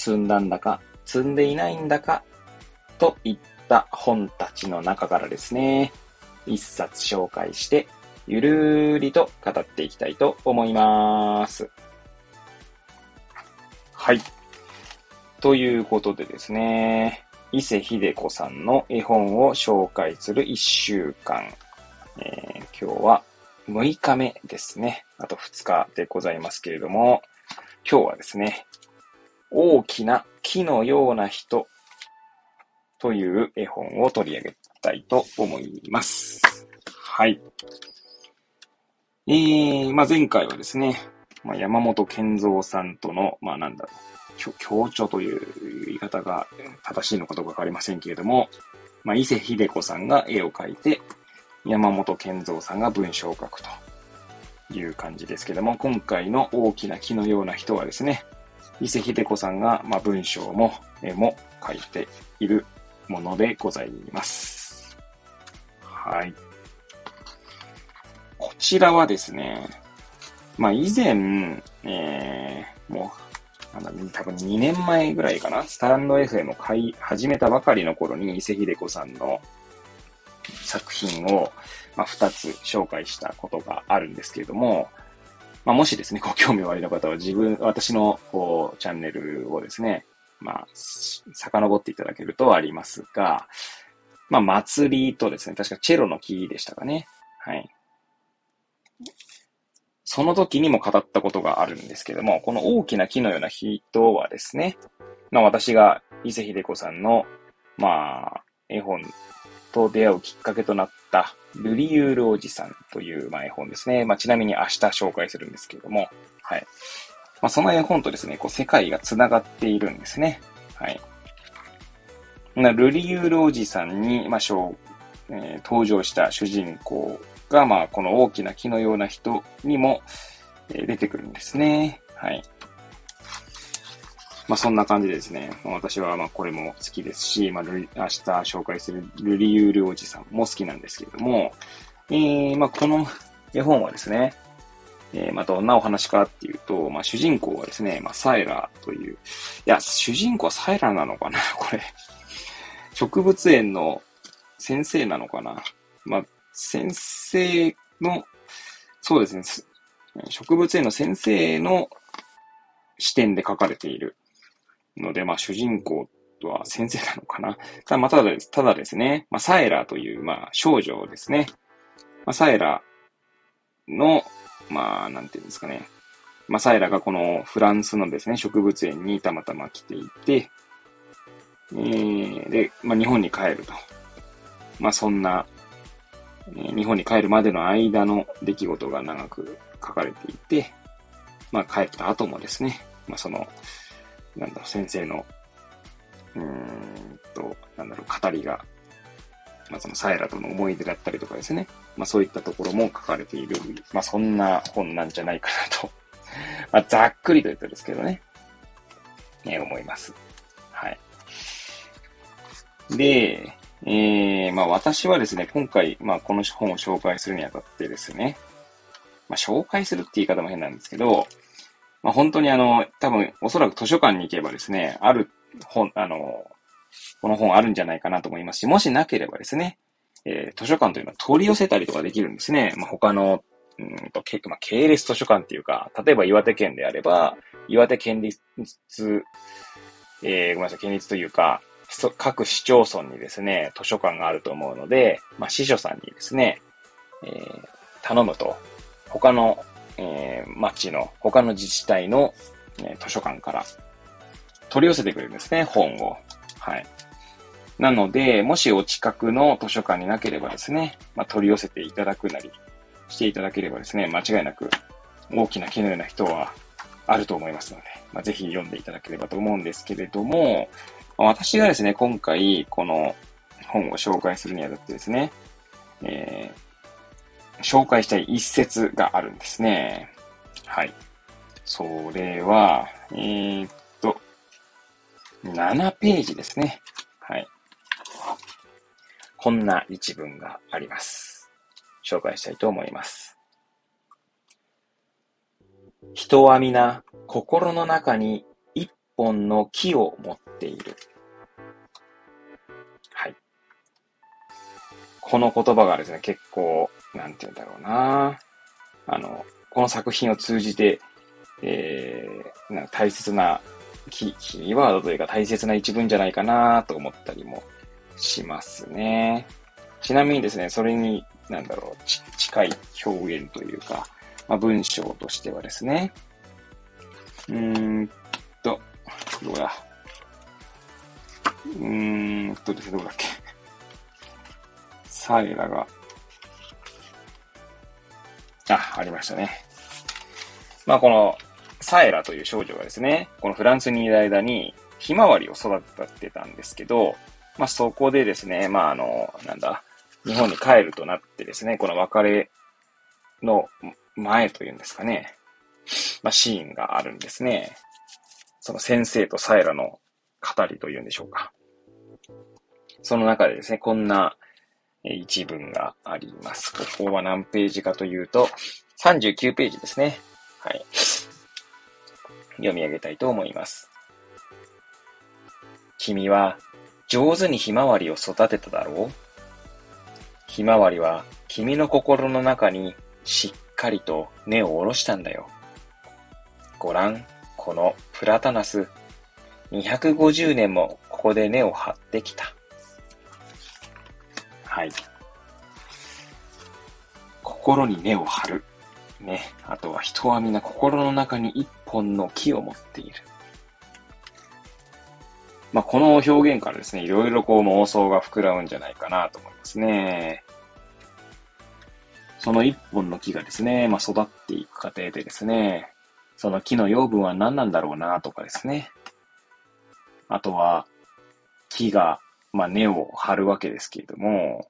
積んだんだか、積んでいないんだか、といった本たちの中からですね、一冊紹介してゆるーりと語っていきたいと思います。はい。ということでですね、伊勢秀子さんの絵本を紹介する1週間。えー、今日は6日目ですね。あと2日でございますけれども、今日はですね、大きな木のような人という絵本を取り上げたいと思います。はい。えー、まあ、前回はですね、まあ、山本健三さんとの、まあ、なんだろう、協調という言い方が正しいのかどうかわかりませんけれども、まあ、伊勢秀子さんが絵を描いて、山本健三さんが文章を書くという感じですけども、今回の大きな木のような人はですね、伊勢秀子さんが、まあ、文章も絵も書いているものでございます。はい。こちらはですね、まあ以前、えー、もう、なんだ、多分2年前ぐらいかな、スタンド FM を買い始めたばかりの頃に伊勢秀子さんの作品を、まあ、2つ紹介したことがあるんですけれども、まあ、もしですね、ご興味おありの方は自分、私のこうチャンネルをですね、まあ、遡っていただけるとありますが、まあ、祭りとですね、確かチェロの木でしたかね。はい。その時にも語ったことがあるんですけども、この大きな木のような人はですね、まあ私が伊勢秀子さんの、まあ、絵本と出会うきっかけとなったルリユールおじさんという、まあ、絵本ですね。まあちなみに明日紹介するんですけれども、はい。まあその絵本とですね、こう世界が繋がっているんですね。はい。なルリユールおじさんに、まあ、えー、登場した主人公が、まあ、この大きな木のような人にも、え出てくるんですね。はい。まあ、そんな感じでですね、私はまこれも好きですし、まあ、明日紹介するルリユールおじさんも好きなんですけれども、えー、ま、この絵本はですね、えー、ま、どんなお話かっていうと、まあ、主人公はですね、まあ、サイラーという、いや、主人公はサイラーなのかな？これ。植物園の先生なのかな？まあ、先生の、そうですね、植物園の先生の視点で書かれているので、まあ、主人公は先生なのかな。ただ、まあ、ただです、ただですね、まあ、サエラという、まあ、少女ですね。まあ、サエラの、まあ、なんていうんですかね。まあ、サエラがこのフランスのですね、植物園にたまたま来ていて、えー、で、まあ、日本に帰ると。まあ、そんなえ日本に帰るまでの間の出来事が長く書かれていて、まあ帰った後もですね、まあその、なんだろ、先生の、うーんと、なんだろう、語りが、まあそのサイラとの思い出だったりとかですね、まあそういったところも書かれている、まあそんな本なんじゃないかなと まあざっくりと言ったんですけどね、ね、思います。はい。で、えー、まあ私はですね、今回、まあこの本を紹介するにあたってですね、まあ紹介するって言い方も変なんですけど、まあ本当にあの、多分おそらく図書館に行けばですね、ある本、あの、この本あるんじゃないかなと思いますし、もしなければですね、えー、図書館というのは取り寄せたりとかできるんですね。まあ他の、うんと、けまあ、系列図書館っていうか、例えば岩手県であれば、岩手県立、えー、ごめんなさい、県立というか、各市町村にですね、図書館があると思うので、まあ、司書さんにですね、えー、頼むと、他の、えー、町の、他の自治体の、ね、図書館から取り寄せてくれるんですね、本を。はい。なので、もしお近くの図書館になければですね、まあ、取り寄せていただくなりしていただければですね、間違いなく大きな木のような人はあると思いますので、まあ、ぜひ読んでいただければと思うんですけれども、まあ、私がですね、今回この本を紹介するにあたってですね、えー、紹介したい一節があるんですね。はい。それは、えー、っと、7ページですね。はい。こんな一文があります。紹介したいと思います。人は皆心の中に一本の木を持っている。はい。この言葉がですね、結構、なんて言うんだろうなあの、この作品を通じて、えー、な大切なキーワードというか大切な一文じゃないかなと思ったりもしますね。ちなみにですね、それに、なんだろう、近い表現というか、まあ、文章としてはですね、うーんと、どうだ。うーんとですね、どうだっけ。サイラが、あ、ありましたね。まあ、この、サエラという少女がですね、このフランスにいる間に、ひまわりを育ててたんですけど、まあ、そこでですね、まあ、あの、なんだ、日本に帰るとなってですね、この別れの前というんですかね、まあ、シーンがあるんですね。その先生とサエラの語りというんでしょうか。その中でですね、こんな一文があります。ここは何ページかというと、39ページですね。はい。読み上げたいと思います。君は上手にひまわりを育てただろう？ひまわりは君の心の中にしっかりと根を下ろしたんだよ。ごらん、このプラタナス、250年もここで根を張ってきた。はい。心に根を張る。ね。あとは人は皆心の中に一本の木を持っている。まあ、この表現からですね、いろいろこう妄想が膨らむんじゃないかなと思いますね。その一本の木がですね、まあ、育っていく過程でですね、その木の養分は何なんだろうなとかですね。あとは、木が、まあ、根を張るわけですけれども、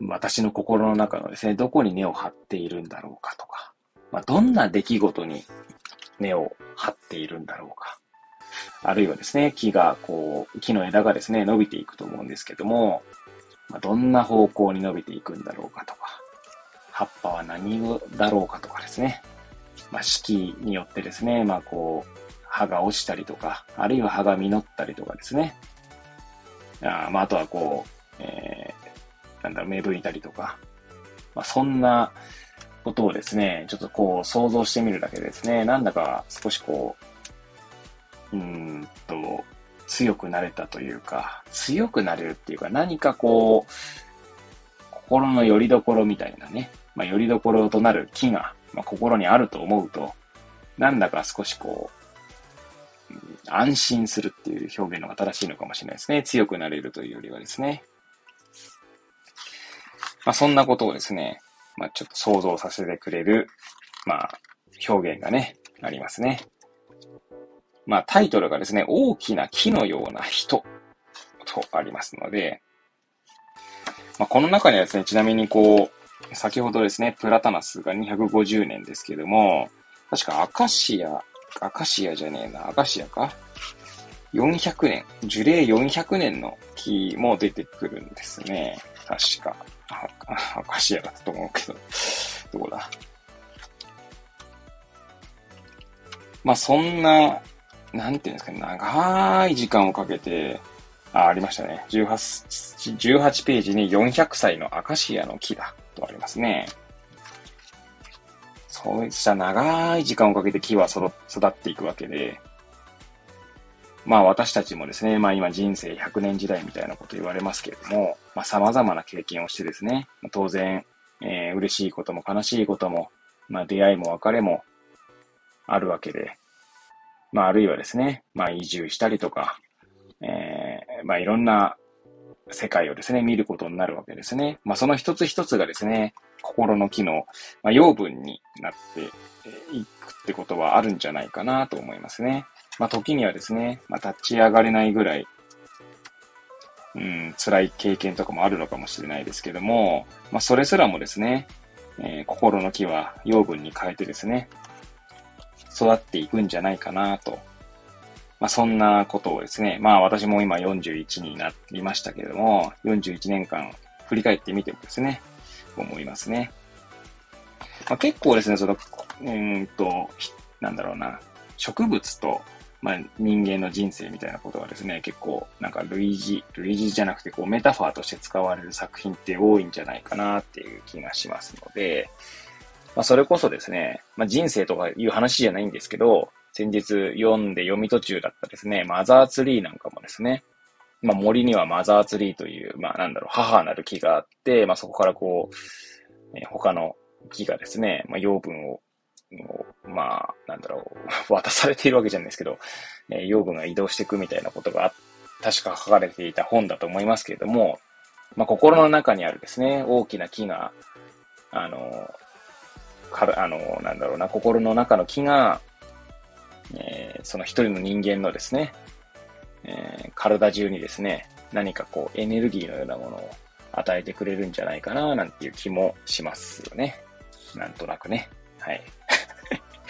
私の心の中のですね、どこに根を張っているんだろうかとか、まあ、どんな出来事に根を張っているんだろうか。あるいはですね、木が、こう、木の枝がですね、伸びていくと思うんですけども、まあ、どんな方向に伸びていくんだろうかとか、葉っぱは何だろうかとかですね、まあ、四季によってですね、まあ、こう、葉が落ちたりとか、あるいは葉が実ったりとかですね、あまあ、あとはこう、えー、なんだろう、芽吹いたりとか、まあ、そんなことをですね、ちょっとこう想像してみるだけでですね、なんだか少しこう、うんと、強くなれたというか、強くなれるっていうか、何かこう、心の拠り所みたいなね、まあ、拠り所となる木が、まあ、心にあると思うと、なんだか少しこう、安心するっていう表現のが正しいのかもしれないですね。強くなれるというよりはですね。まあ、そんなことをですね、まあ、ちょっと想像させてくれる、まあ、表現がね、ありますね。まあ、タイトルがですね、大きな木のような人とありますので、まあ、この中にはですね、ちなみにこう、先ほどですね、プラタナスが250年ですけども、確かアカシア、アカシアじゃねえな、アカシアか ?400 年、樹齢400年の木も出てくるんですね。確か。アカシアだったと思うけど、どこだ？まあそんな、なんていうんですかね、長い時間をかけて、あ、ありましたね。18、18ページに400歳のアカシアの木だ、とありますね。そうした長い時間をかけて木は育っていくわけで、まあ私たちもですね、まあ今人生100年時代みたいなこと言われますけれども、まあ様々な経験をしてですね、当然、えー、嬉しいことも悲しいことも、まあ出会いも別れもあるわけで、まああるいはですね、まあ移住したりとか、えー、まあいろんな世界をですね、見ることになるわけですね。まあその一つ一つがですね、心の機能、まあ、養分になっていくってことはあるんじゃないかなと思いますね。まあ、時にはですね、まあ、立ち上がれないぐらい、うん、辛い経験とかもあるのかもしれないですけども、まあ、それすらもですね、えー、心の木は養分に変えてですね、育っていくんじゃないかなと。まあ、そんなことをですね、まあ私も今41になりましたけども、41年間振り返ってみてもですね、思いますね。まあ、結構ですね、その、うんと、なんだろうな、植物とまあ、人間の人生みたいなことがですね、結構なんか類似、類似じゃなくてこうメタファーとして使われる作品って多いんじゃないかなっていう気がしますので、まあ、それこそですね、まあ、人生とかいう話じゃないんですけど、先日読んで読み途中だったですね、マザーツリーなんかもですね、まあ、森にはマザーツリーという、まあ、なんだろう、母なる木があって、まあ、そこからこう、え他の木がですね、まあ、養分をまあ、なんだろう、渡されているわけじゃないですけど、えー、養分が移動していくみたいなことが確か書かれていた本だと思いますけれども、まあ、心の中にあるですね、大きな木が、あの、かあの、なんだろうな、心の中の木が、えー、その一人の人間のですね、えー、体中にですね、何かこう、エネルギーのようなものを与えてくれるんじゃないかな、なんていう気もしますよね。なんとなくね。はい。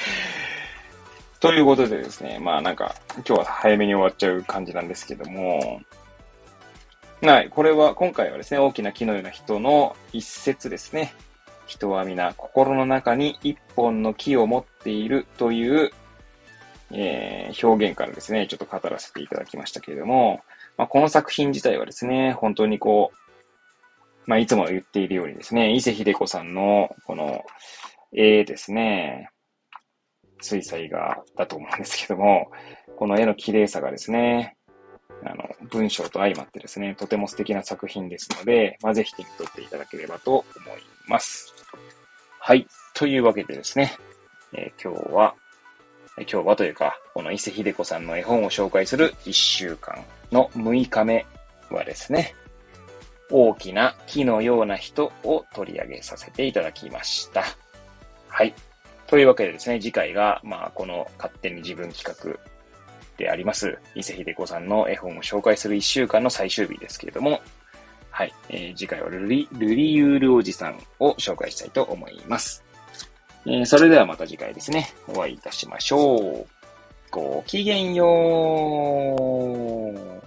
ということでですね、まあなんか、今日は早めに終わっちゃう感じなんですけども、はい、これは、今回はですね、大きな木のような人の一節ですね。人は皆心の中に一本の木を持っているという、えー、表現からですね、ちょっと語らせていただきましたけれども、まあ、この作品自体はですね、本当にこう、まあ、いつも言っているようにですね、伊勢秀子さんの、この、絵ですね、水彩画だと思うんですけども、この絵の綺麗さがですね、あの、文章と相まってですね、とても素敵な作品ですので、まあ、ぜひ手に取っていただければと思います。はい。というわけでですね、えー、今日は、今日はというか、この伊勢秀子さんの絵本を紹介する1週間の6日目はですね、大きな木のような人を取り上げさせていただきました。はい。というわけでですね、次回が、まあ、この勝手に自分企画であります、伊勢秀子さんの絵本を紹介する1週間の最終日ですけれども、はい。えー、次回はルリ、ルリユールおじさんを紹介したいと思います。えー、それではまた次回ですね、お会いいたしましょう。ごきげんよう。